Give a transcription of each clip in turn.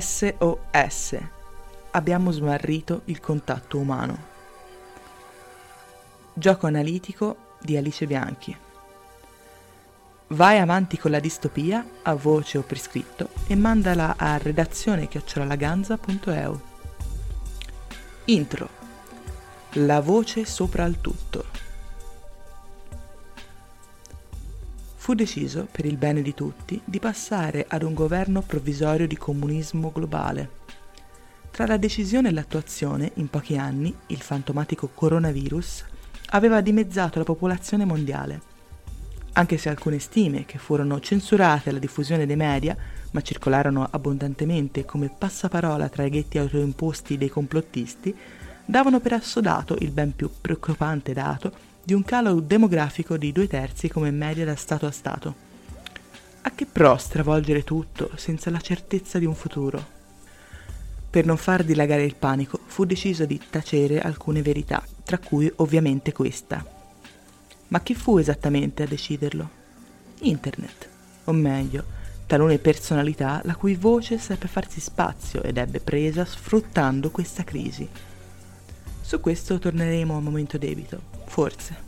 SOS. Abbiamo smarrito il contatto umano. Gioco analitico di Alice Bianchi. Vai avanti con la distopia a voce o per scritto e mandala a redazione chiocciolalaganza.eu. Intro. La voce sopra il tutto. fu deciso, per il bene di tutti, di passare ad un governo provvisorio di comunismo globale. Tra la decisione e l'attuazione, in pochi anni, il fantomatico coronavirus aveva dimezzato la popolazione mondiale. Anche se alcune stime, che furono censurate alla diffusione dei media, ma circolarono abbondantemente come passaparola tra i ghetti autoimposti dei complottisti, davano per assodato il ben più preoccupante dato di un calo demografico di due terzi come media da Stato a Stato. A che pro stravolgere tutto senza la certezza di un futuro? Per non far dilagare il panico fu deciso di tacere alcune verità, tra cui ovviamente questa. Ma chi fu esattamente a deciderlo? Internet, o meglio, talune personalità la cui voce seppe farsi spazio ed ebbe presa sfruttando questa crisi. Su questo torneremo a momento debito, forse.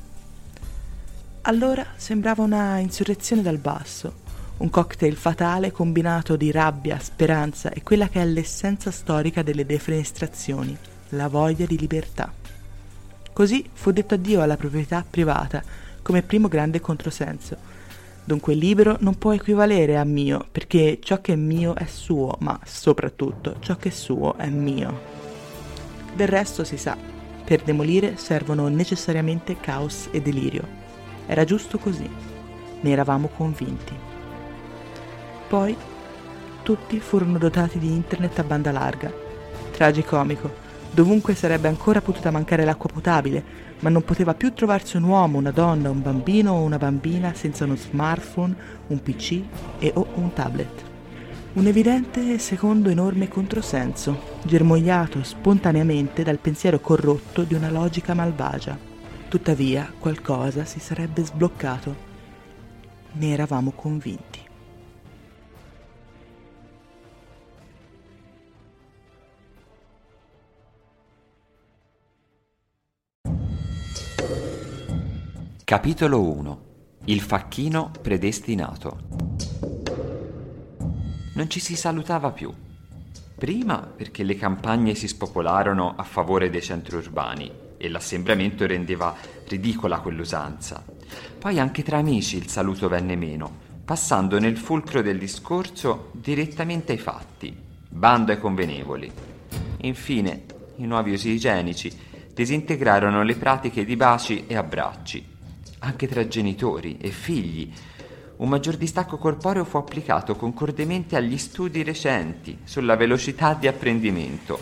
Allora sembrava una insurrezione dal basso, un cocktail fatale combinato di rabbia, speranza e quella che è l'essenza storica delle defenestrazioni, la voglia di libertà. Così fu detto addio alla proprietà privata come primo grande controsenso. Dunque libero non può equivalere a mio, perché ciò che è mio è suo, ma soprattutto ciò che è suo è mio. Del resto si sa, per demolire servono necessariamente caos e delirio. Era giusto così, ne eravamo convinti. Poi tutti furono dotati di internet a banda larga. Tragicomico, dovunque sarebbe ancora potuta mancare l'acqua potabile, ma non poteva più trovarsi un uomo, una donna, un bambino o una bambina senza uno smartphone, un PC e o un tablet. Un evidente e secondo enorme controsenso, germogliato spontaneamente dal pensiero corrotto di una logica malvagia. Tuttavia qualcosa si sarebbe sbloccato. Ne eravamo convinti. Capitolo 1 Il facchino predestinato non ci si salutava più. Prima perché le campagne si spopolarono a favore dei centri urbani e l'assembramento rendeva ridicola quell'usanza. Poi anche tra amici il saluto venne meno, passando nel fulcro del discorso direttamente ai fatti, bando ai convenevoli. Infine, i nuovi usi igienici disintegrarono le pratiche di baci e abbracci, anche tra genitori e figli, un maggior distacco corporeo fu applicato concordemente agli studi recenti sulla velocità di apprendimento.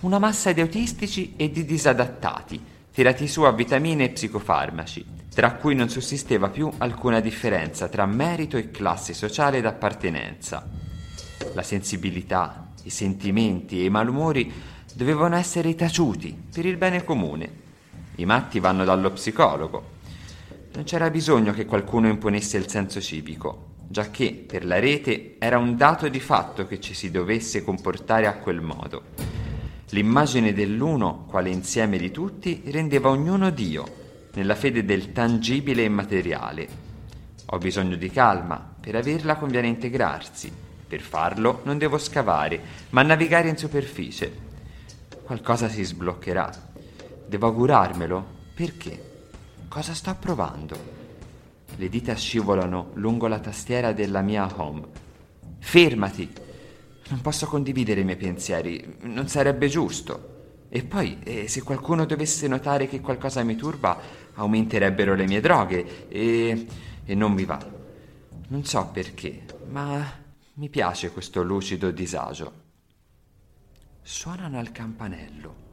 Una massa di autistici e di disadattati, tirati su a vitamine e psicofarmaci, tra cui non sussisteva più alcuna differenza tra merito e classe sociale d'appartenenza. La sensibilità, i sentimenti e i malumori dovevano essere taciuti per il bene comune. I matti vanno dallo psicologo, non c'era bisogno che qualcuno imponesse il senso civico, giacché per la rete era un dato di fatto che ci si dovesse comportare a quel modo. L'immagine dell'uno, quale insieme di tutti, rendeva ognuno Dio, nella fede del tangibile e materiale. Ho bisogno di calma, per averla conviene integrarsi. Per farlo non devo scavare, ma navigare in superficie. Qualcosa si sbloccherà. Devo augurarmelo? Perché? Cosa sto provando? Le dita scivolano lungo la tastiera della mia home. Fermati! Non posso condividere i miei pensieri, non sarebbe giusto. E poi, eh, se qualcuno dovesse notare che qualcosa mi turba, aumenterebbero le mie droghe e, e non mi va. Non so perché, ma mi piace questo lucido disagio. Suonano al campanello.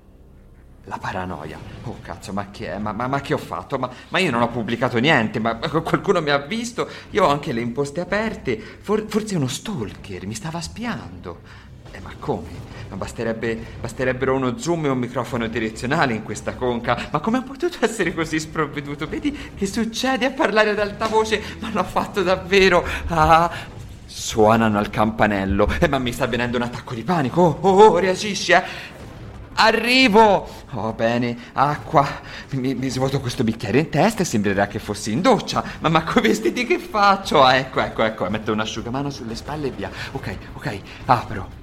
La paranoia. Oh cazzo, ma che è? Ma, ma, ma che ho fatto? Ma, ma, io non ho pubblicato niente, ma qualcuno mi ha visto. Io ho anche le imposte aperte. For, forse uno stalker mi stava spiando. Eh, ma come? Ma basterebbe, basterebbero uno zoom e un microfono direzionale in questa conca. Ma come ha potuto essere così sprovveduto? Vedi che succede a parlare ad alta voce? Ma l'ho fatto davvero. Ah, suonano al campanello. Eh, ma mi sta venendo un attacco di panico. Oh, oh, oh reagisci, eh? Arrivo! Oh, bene, acqua. Mi, mi svuoto questo bicchiere in testa e sembrerà che fossi in doccia. Ma, ma coi vestiti che faccio? Ah, ecco, ecco, ecco. Metto un asciugamano sulle spalle e via. Ok, ok, apro.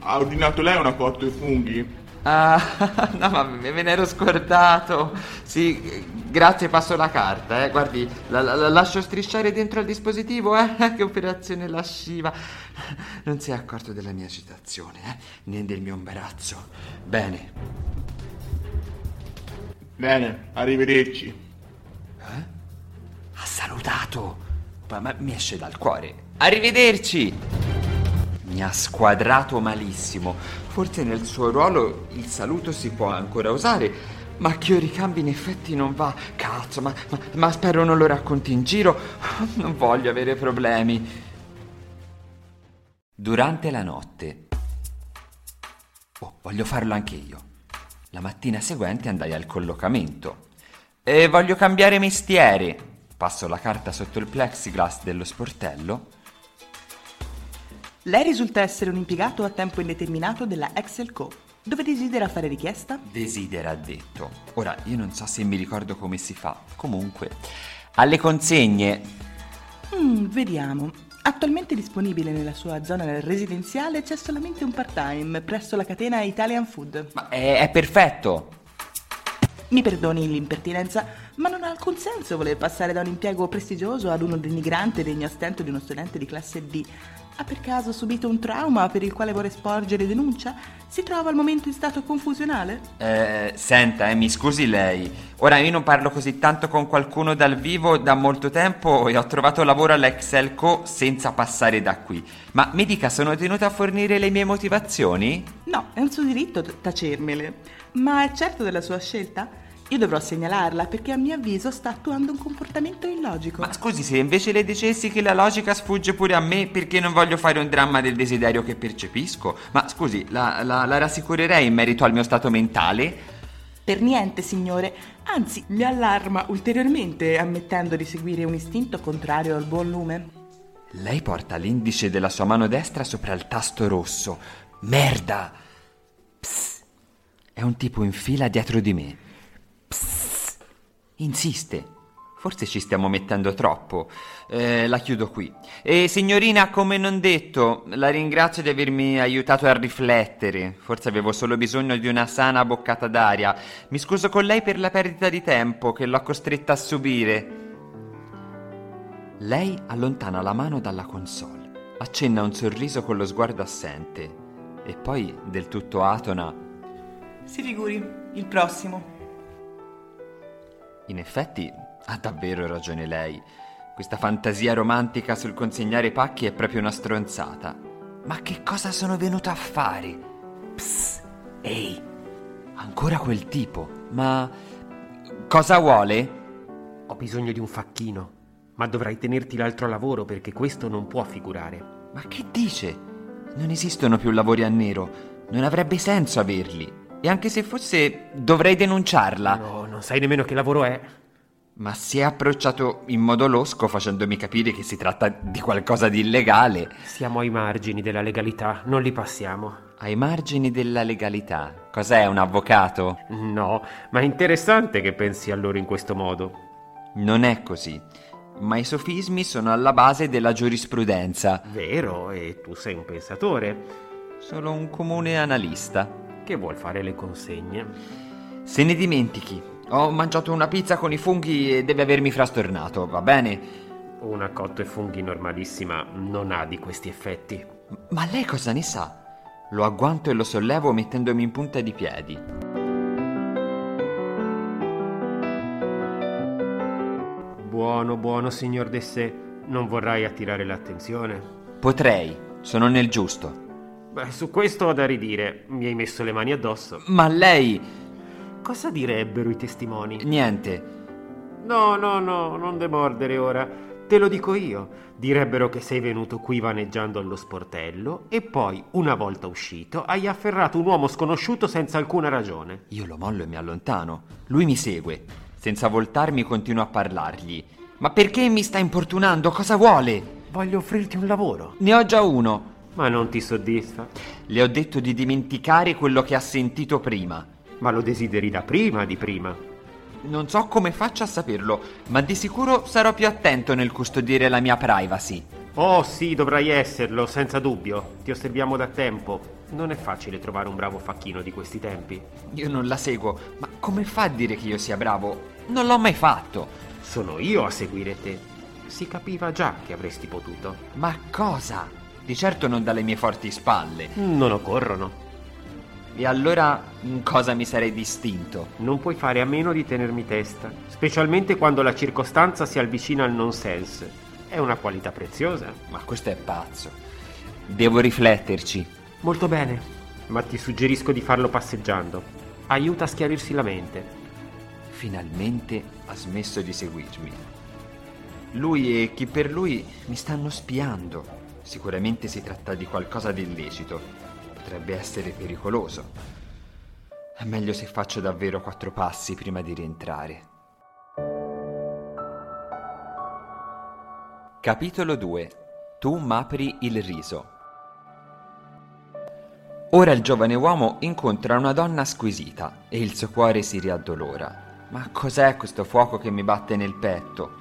Ha ordinato lei una cotto e funghi? Ah, no, ma me ne ero scordato. Sì, grazie, passo la carta, eh. Guardi, la, la, la lascio strisciare dentro al dispositivo, eh. Che operazione lasciva. Non si è accorto della mia citazione, eh. Né del mio imbarazzo. Bene. Bene, arrivederci. Eh? Ha salutato. Ma, ma mi esce dal cuore. Arrivederci. Mi ha squadrato malissimo. Forse nel suo ruolo il saluto si può ancora usare, ma che io ricambi in effetti non va. Cazzo, ma, ma, ma spero non lo racconti in giro. Non voglio avere problemi. Durante la notte. Oh, voglio farlo anche io. La mattina seguente andai al collocamento. E voglio cambiare mestiere. Passo la carta sotto il plexiglass dello sportello lei risulta essere un impiegato a tempo indeterminato della Excel Co. Dove desidera fare richiesta? Desidera detto. Ora, io non so se mi ricordo come si fa. Comunque, alle consegne. Mm, vediamo. Attualmente disponibile nella sua zona residenziale c'è solamente un part-time presso la catena Italian Food. Ma è, è perfetto. Mi perdoni l'impertinenza, ma non ha alcun senso voler passare da un impiego prestigioso ad uno denigrante degno a stento di uno studente di classe D. Ha per caso subito un trauma per il quale vuole sporgere denuncia? Si trova al momento in stato confusionale? Eh, senta, eh, mi scusi lei. Ora io non parlo così tanto con qualcuno dal vivo da molto tempo e ho trovato lavoro all'Excel Co senza passare da qui. Ma mi dica, sono tenuta a fornire le mie motivazioni? No, è un suo diritto tacermele. Ma è certo della sua scelta? Io dovrò segnalarla perché a mio avviso sta attuando un comportamento illogico. Ma scusi, se invece le dicessi che la logica sfugge pure a me perché non voglio fare un dramma del desiderio che percepisco, ma scusi, la, la, la rassicurerei in merito al mio stato mentale? Per niente, signore. Anzi, mi allarma ulteriormente ammettendo di seguire un istinto contrario al buon lume. Lei porta l'indice della sua mano destra sopra il tasto rosso. Merda! Psst. È un tipo in fila dietro di me. Psst, insiste. Forse ci stiamo mettendo troppo. Eh, la chiudo qui. E signorina, come non detto, la ringrazio di avermi aiutato a riflettere. Forse avevo solo bisogno di una sana boccata d'aria. Mi scuso con lei per la perdita di tempo che l'ho costretta a subire. Lei allontana la mano dalla console, accenna un sorriso con lo sguardo assente e poi, del tutto atona, Si figuri, il prossimo. In effetti ha davvero ragione lei. Questa fantasia romantica sul consegnare pacchi è proprio una stronzata. Ma che cosa sono venuto a fare? Psst, ehi, ancora quel tipo. Ma cosa vuole? Ho bisogno di un facchino, ma dovrai tenerti l'altro lavoro perché questo non può figurare. Ma che dice? Non esistono più lavori a nero. Non avrebbe senso averli. E anche se fosse, dovrei denunciarla. No, non sai nemmeno che lavoro è. Ma si è approcciato in modo losco facendomi capire che si tratta di qualcosa di illegale. Siamo ai margini della legalità, non li passiamo. Ai margini della legalità. Cos'è un avvocato? No, ma è interessante che pensi a loro in questo modo. Non è così. Ma i sofismi sono alla base della giurisprudenza. Vero, e tu sei un pensatore Solo un comune analista. Che vuol fare le consegne. Se ne dimentichi. Ho mangiato una pizza con i funghi e deve avermi frastornato, va bene? Una cotto e funghi normalissima non ha di questi effetti. Ma lei cosa ne sa? Lo agguanto e lo sollevo mettendomi in punta di piedi. Buono, buono, signor Dessé. Non vorrai attirare l'attenzione. Potrei, sono nel giusto. Beh, su questo ho da ridire. Mi hai messo le mani addosso. Ma lei... Cosa direbbero i testimoni? Niente. No, no, no, non demordere ora. Te lo dico io. Direbbero che sei venuto qui vaneggiando allo sportello e poi, una volta uscito, hai afferrato un uomo sconosciuto senza alcuna ragione. Io lo mollo e mi allontano. Lui mi segue. Senza voltarmi continuo a parlargli. Ma perché mi sta importunando? Cosa vuole? Voglio offrirti un lavoro. Ne ho già uno. Ma non ti soddisfa? Le ho detto di dimenticare quello che ha sentito prima. Ma lo desideri da prima di prima. Non so come faccia a saperlo, ma di sicuro sarò più attento nel custodire la mia privacy. Oh sì, dovrai esserlo, senza dubbio. Ti osserviamo da tempo. Non è facile trovare un bravo facchino di questi tempi. Io non la seguo, ma come fa a dire che io sia bravo? Non l'ho mai fatto. Sono io a seguire te. Si capiva già che avresti potuto. Ma cosa? Di certo non dalle mie forti spalle. Non occorrono. E allora in cosa mi sarei distinto? Non puoi fare a meno di tenermi testa, specialmente quando la circostanza si avvicina al nonsense. È una qualità preziosa. Ma questo è pazzo. Devo rifletterci. Molto bene, ma ti suggerisco di farlo passeggiando. Aiuta a schiarirsi la mente. Finalmente ha smesso di seguirmi. Lui e chi per lui mi stanno spiando. Sicuramente si tratta di qualcosa di illecito potrebbe essere pericoloso. È meglio se faccio davvero quattro passi prima di rientrare. Capitolo 2 Tu m'apri il riso. Ora il giovane uomo incontra una donna squisita e il suo cuore si riaddolora. Ma cos'è questo fuoco che mi batte nel petto?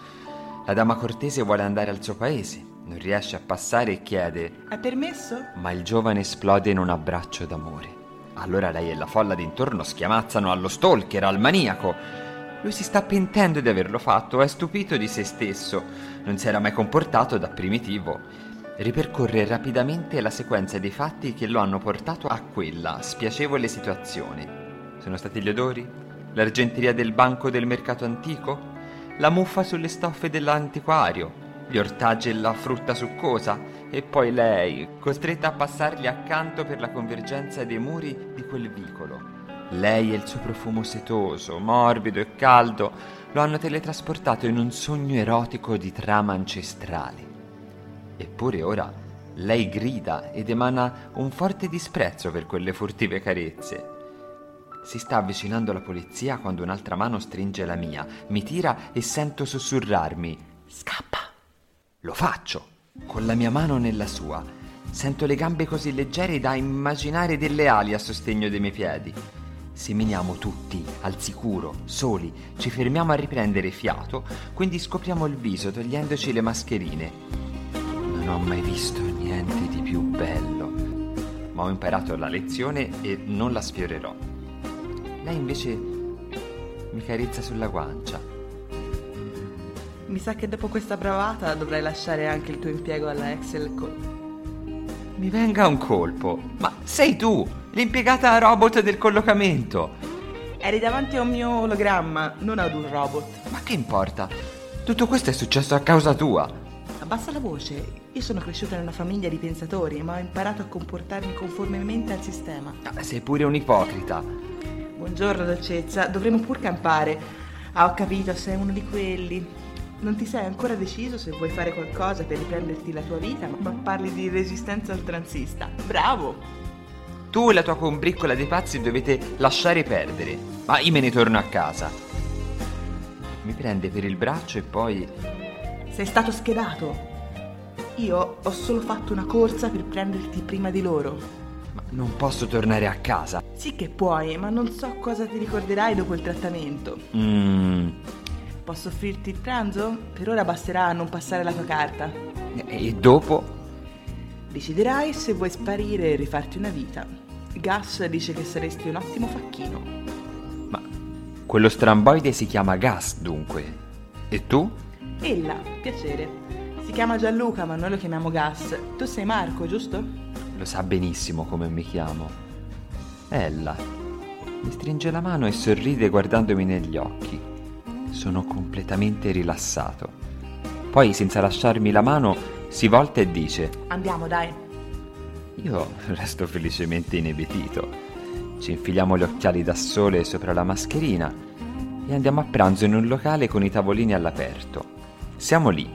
La dama cortese vuole andare al suo paese non riesce a passare e chiede È permesso? Ma il giovane esplode in un abbraccio d'amore. Allora lei e la folla d'intorno schiamazzano allo stalker, al maniaco. Lui si sta pentendo di averlo fatto, è stupito di se stesso. Non si era mai comportato da primitivo. Ripercorre rapidamente la sequenza dei fatti che lo hanno portato a quella spiacevole situazione. Sono stati gli odori? L'argenteria del banco del mercato antico? La muffa sulle stoffe dell'antiquario? Gli ortaggi e la frutta succosa, e poi lei, costretta a passargli accanto per la convergenza dei muri di quel vicolo. Lei e il suo profumo setoso, morbido e caldo lo hanno teletrasportato in un sogno erotico di trama ancestrali. Eppure ora lei grida ed emana un forte disprezzo per quelle furtive carezze. Si sta avvicinando la polizia quando un'altra mano stringe la mia, mi tira e sento sussurrarmi: Scappa! Lo faccio, con la mia mano nella sua. Sento le gambe così leggere da immaginare delle ali a sostegno dei miei piedi. Seminiamo tutti, al sicuro, soli, ci fermiamo a riprendere fiato, quindi scopriamo il viso togliendoci le mascherine. Non ho mai visto niente di più bello, ma ho imparato la lezione e non la sfiorerò. Lei invece mi carezza sulla guancia mi sa che dopo questa bravata dovrai lasciare anche il tuo impiego alla Excel Co. Mi venga un colpo. Ma sei tu, l'impiegata robot del collocamento. Eri davanti a un mio ologramma, non ad un robot. Ma che importa? Tutto questo è successo a causa tua. Abbassa la voce. Io sono cresciuta in una famiglia di pensatori, ma ho imparato a comportarmi conformemente al sistema. Ah, sei pure un ipocrita. Buongiorno, dolcezza. Dovremmo pur campare. Ah, ho capito, sei uno di quelli. Non ti sei ancora deciso se vuoi fare qualcosa per riprenderti la tua vita, ma parli di resistenza al transista. Bravo! Tu e la tua combriccola dei pazzi dovete lasciare perdere, ma io me ne torno a casa. Mi prende per il braccio e poi... Sei stato schedato. Io ho solo fatto una corsa per prenderti prima di loro. Ma non posso tornare a casa. Sì che puoi, ma non so cosa ti ricorderai dopo il trattamento. Mmm... Posso offrirti il pranzo? Per ora basterà a non passare la tua carta. E dopo? Deciderai se vuoi sparire e rifarti una vita. Gas dice che saresti un ottimo facchino. Ma quello stramboide si chiama Gas, dunque. E tu? Ella, piacere. Si chiama Gianluca, ma noi lo chiamiamo Gas. Tu sei Marco, giusto? Lo sa benissimo come mi chiamo. Ella. Mi stringe la mano e sorride guardandomi negli occhi sono completamente rilassato. Poi, senza lasciarmi la mano, si volta e dice: Andiamo, dai. Io resto felicemente inebetito. Ci infiliamo gli occhiali da sole sopra la mascherina e andiamo a pranzo in un locale con i tavolini all'aperto. Siamo lì,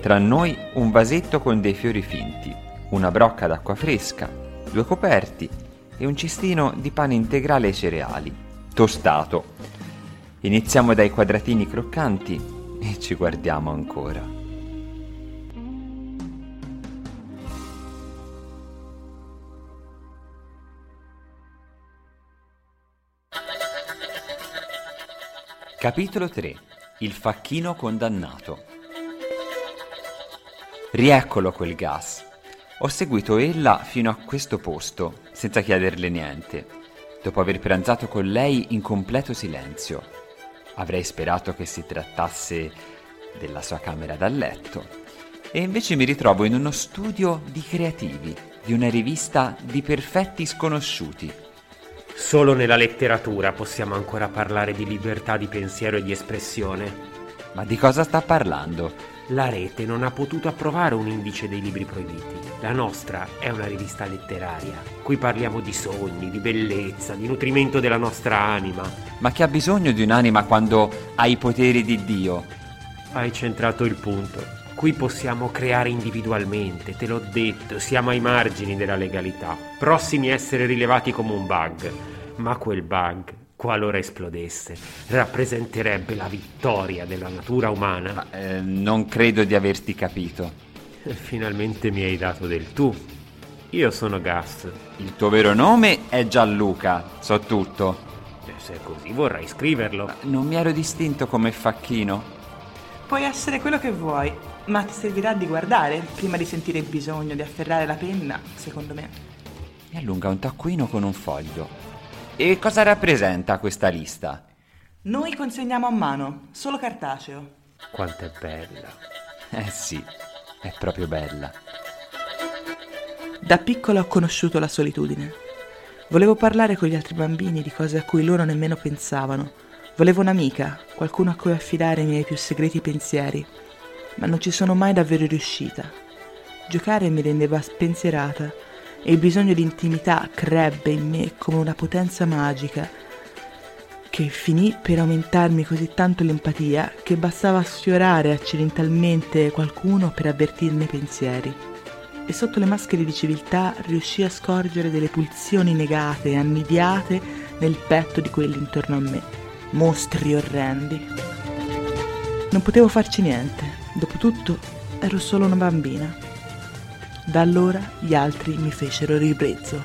Tra noi un vasetto con dei fiori finti, una brocca d'acqua fresca, due coperti e un cestino di pane integrale e cereali, tostato. Iniziamo dai quadratini croccanti e ci guardiamo ancora. Capitolo 3 Il facchino condannato Rieccolo quel gas. Ho seguito ella fino a questo posto, senza chiederle niente, dopo aver pranzato con lei in completo silenzio. Avrei sperato che si trattasse della sua camera da letto. E invece mi ritrovo in uno studio di creativi, di una rivista di perfetti sconosciuti. Solo nella letteratura possiamo ancora parlare di libertà di pensiero e di espressione. Ma di cosa sta parlando? La rete non ha potuto approvare un indice dei libri proibiti. La nostra è una rivista letteraria. Qui parliamo di sogni, di bellezza, di nutrimento della nostra anima. Ma chi ha bisogno di un'anima quando ha i poteri di Dio? Hai centrato il punto. Qui possiamo creare individualmente, te l'ho detto, siamo ai margini della legalità, prossimi a essere rilevati come un bug. Ma quel bug, qualora esplodesse, rappresenterebbe la vittoria della natura umana. Ma, eh, non credo di averti capito. Finalmente mi hai dato del tu. Io sono Gas. Il tuo vero nome è Gianluca, so tutto. E se è così vorrai scriverlo. Ma non mi ero distinto come facchino. Puoi essere quello che vuoi, ma ti servirà di guardare prima di sentire il bisogno di afferrare la penna, secondo me. Mi allunga un taccuino con un foglio. E cosa rappresenta questa lista? Noi consegniamo a mano, solo cartaceo. Quanto è bella. Eh sì, è proprio bella. Da piccola ho conosciuto la solitudine. Volevo parlare con gli altri bambini di cose a cui loro nemmeno pensavano. Volevo un'amica, qualcuno a cui affidare i miei più segreti pensieri, ma non ci sono mai davvero riuscita. Giocare mi rendeva spensierata e il bisogno di intimità crebbe in me come una potenza magica che finì per aumentarmi così tanto l'empatia che bastava sfiorare accidentalmente qualcuno per avvertirne i pensieri. E sotto le maschere di civiltà riuscì a scorgere delle pulsioni negate e annidiate nel petto di quelli intorno a me, mostri orrendi. Non potevo farci niente, dopotutto ero solo una bambina. Da allora gli altri mi fecero ribrezzo.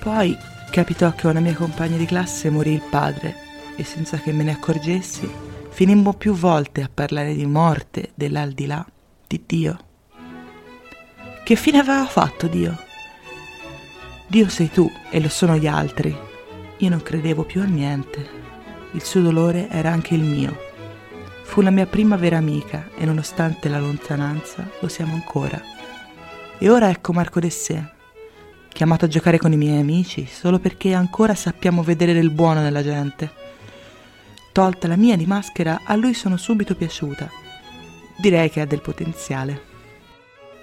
Poi capitò che a una mia compagna di classe morì il padre e senza che me ne accorgessi finimmo più volte a parlare di morte, dell'aldilà, di Dio. Che fine aveva fatto Dio? Dio sei tu e lo sono gli altri. Io non credevo più a niente. Il suo dolore era anche il mio. Fu la mia prima vera amica e nonostante la lontananza lo siamo ancora. E ora ecco Marco Dessè, chiamato a giocare con i miei amici solo perché ancora sappiamo vedere del buono nella gente. Tolta la mia di maschera, a lui sono subito piaciuta. Direi che ha del potenziale.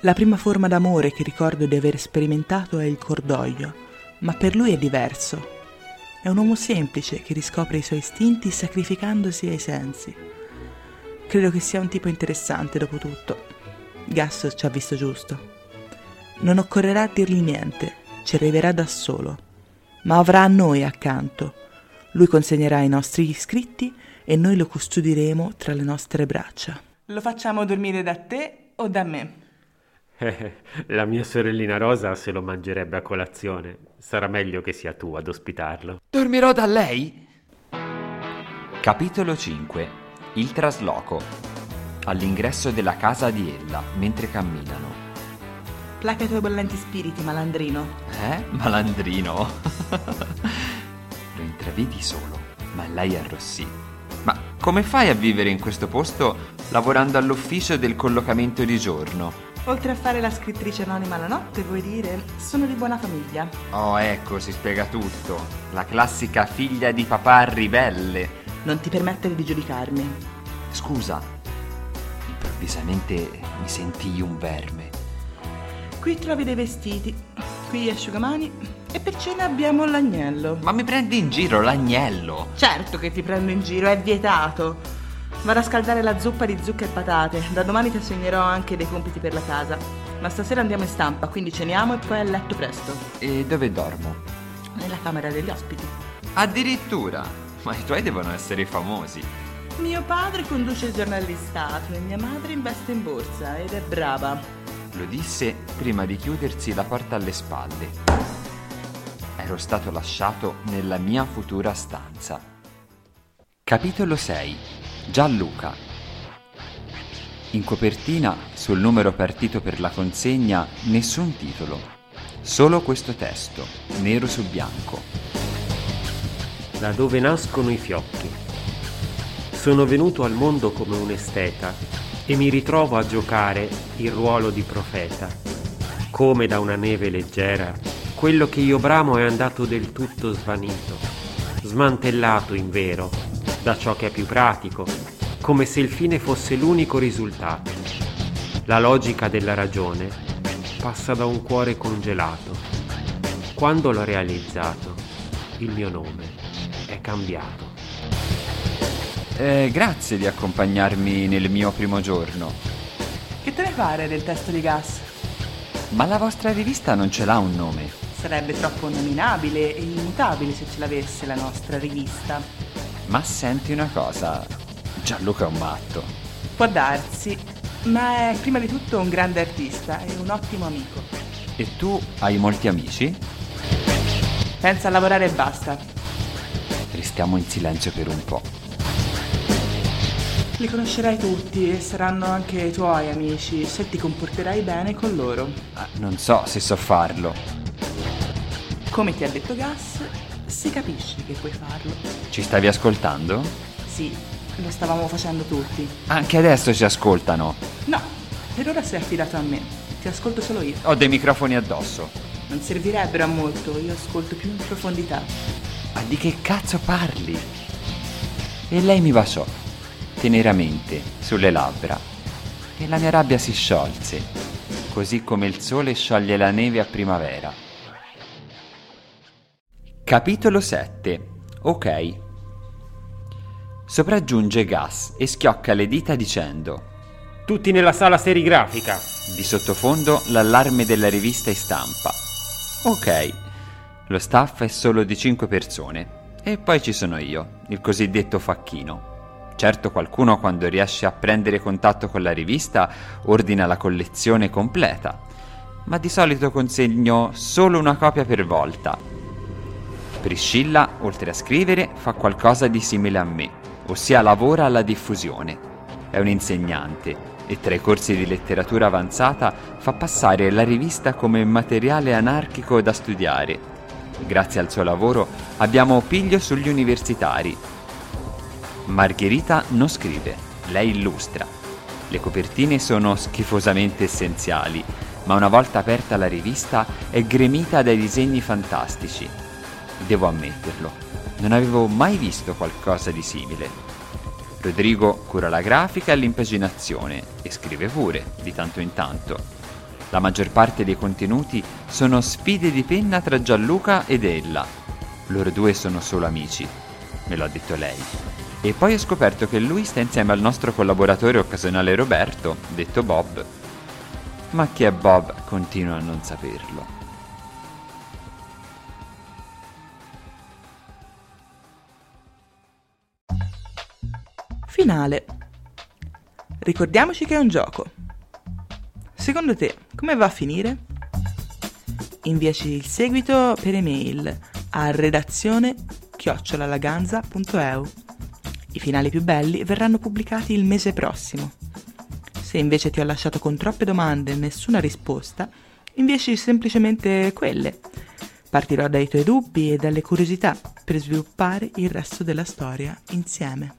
La prima forma d'amore che ricordo di aver sperimentato è il cordoglio, ma per lui è diverso. È un uomo semplice che riscopre i suoi istinti sacrificandosi ai sensi. Credo che sia un tipo interessante dopo tutto. Gas ci ha visto giusto. Non occorrerà dirgli niente, ci arriverà da solo, ma avrà a noi accanto. Lui consegnerà i nostri iscritti e noi lo custodiremo tra le nostre braccia. Lo facciamo dormire da te o da me? La mia sorellina Rosa se lo mangerebbe a colazione. Sarà meglio che sia tu ad ospitarlo. Dormirò da lei? Capitolo 5 Il trasloco All'ingresso della casa di Ella, mentre camminano. Placa i tuoi bollenti spiriti, malandrino. Eh? Malandrino? Lo intravedi solo, ma lei arrossì. Ma come fai a vivere in questo posto lavorando all'ufficio del collocamento di giorno? Oltre a fare la scrittrice anonima la notte, vuoi dire, sono di buona famiglia. Oh, ecco, si spiega tutto. La classica figlia di papà ribelle. Non ti permettere di giudicarmi. Scusa, improvvisamente mi sentii un verme. Qui trovi dei vestiti, qui gli asciugamani e per cena abbiamo l'agnello. Ma mi prendi in giro l'agnello? Certo che ti prendo in giro, è vietato. Vado a scaldare la zuppa di zucca e patate. Da domani ti assegnerò anche dei compiti per la casa. Ma stasera andiamo in stampa, quindi ceniamo e poi a letto presto. E dove dormo? Nella camera degli ospiti. Addirittura! Ma i tuoi devono essere famosi. Mio padre conduce il giornale di Stato e mia madre investe in borsa ed è brava. Lo disse prima di chiudersi la porta alle spalle. Ero stato lasciato nella mia futura stanza. Capitolo 6 Gianluca In copertina, sul numero partito per la consegna, nessun titolo. Solo questo testo, nero su bianco. Da dove nascono i fiocchi. Sono venuto al mondo come un esteta e mi ritrovo a giocare il ruolo di profeta. Come da una neve leggera, quello che io bramo è andato del tutto svanito, smantellato in vero da ciò che è più pratico, come se il fine fosse l'unico risultato. La logica della ragione passa da un cuore congelato. Quando l'ho realizzato, il mio nome è cambiato. Eh, grazie di accompagnarmi nel mio primo giorno. Che te ne pare del testo di gas? Ma la vostra rivista non ce l'ha un nome. Sarebbe troppo nominabile e immutabile se ce l'avesse la nostra rivista. Ma senti una cosa, Gianluca è un matto. Può darsi, ma è prima di tutto un grande artista e un ottimo amico. E tu hai molti amici? Pensa a lavorare e basta. Restiamo in silenzio per un po'. Li conoscerai tutti e saranno anche tuoi amici se ti comporterai bene con loro. Ah, non so se so farlo. Come ti ha detto Gas, si capisce che puoi farlo. Ci stavi ascoltando? Sì, lo stavamo facendo tutti. Anche adesso ci ascoltano. No, per ora sei affidato a me. Ti ascolto solo io. Ho dei microfoni addosso. Non servirebbero a molto, io ascolto più in profondità. Ma di che cazzo parli? E lei mi baciò, teneramente, sulle labbra. E la mia rabbia si sciolse, così come il sole scioglie la neve a primavera. Capitolo 7 Ok. Sopraggiunge Gas e schiocca le dita dicendo Tutti nella sala serigrafica. di sottofondo l'allarme della rivista in stampa. Ok, lo staff è solo di 5 persone. E poi ci sono io, il cosiddetto facchino. Certo qualcuno quando riesce a prendere contatto con la rivista ordina la collezione completa, ma di solito consegno solo una copia per volta. Priscilla, oltre a scrivere, fa qualcosa di simile a me, ossia lavora alla diffusione. È un'insegnante e tra i corsi di letteratura avanzata fa passare la rivista come materiale anarchico da studiare. Grazie al suo lavoro abbiamo piglio sugli universitari. Margherita non scrive, lei illustra. Le copertine sono schifosamente essenziali, ma una volta aperta la rivista è gremita dai disegni fantastici. Devo ammetterlo, non avevo mai visto qualcosa di simile. Rodrigo cura la grafica e l'impaginazione e scrive pure, di tanto in tanto. La maggior parte dei contenuti sono sfide di penna tra Gianluca ed Ella. Loro due sono solo amici, me lo ha detto lei. E poi ho scoperto che lui sta insieme al nostro collaboratore occasionale Roberto, detto Bob. Ma chi è Bob continuo a non saperlo. Finale. Ricordiamoci che è un gioco. Secondo te, come va a finire? Inviaci il seguito per email a redazione chiocciolalaganza.eu. I finali più belli verranno pubblicati il mese prossimo. Se invece ti ho lasciato con troppe domande e nessuna risposta, inviaci semplicemente quelle. Partirò dai tuoi dubbi e dalle curiosità per sviluppare il resto della storia insieme.